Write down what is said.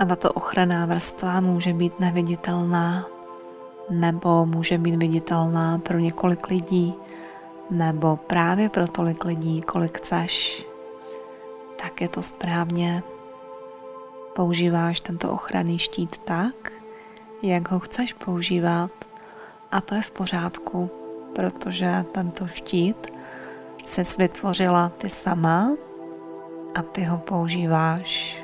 A tato ochranná vrstva může být neviditelná, nebo může být viditelná pro několik lidí, nebo právě pro tolik lidí, kolik chceš, tak je to správně. Používáš tento ochranný štít tak, jak ho chceš používat a to je v pořádku, protože tento štít se vytvořila ty sama a ty ho používáš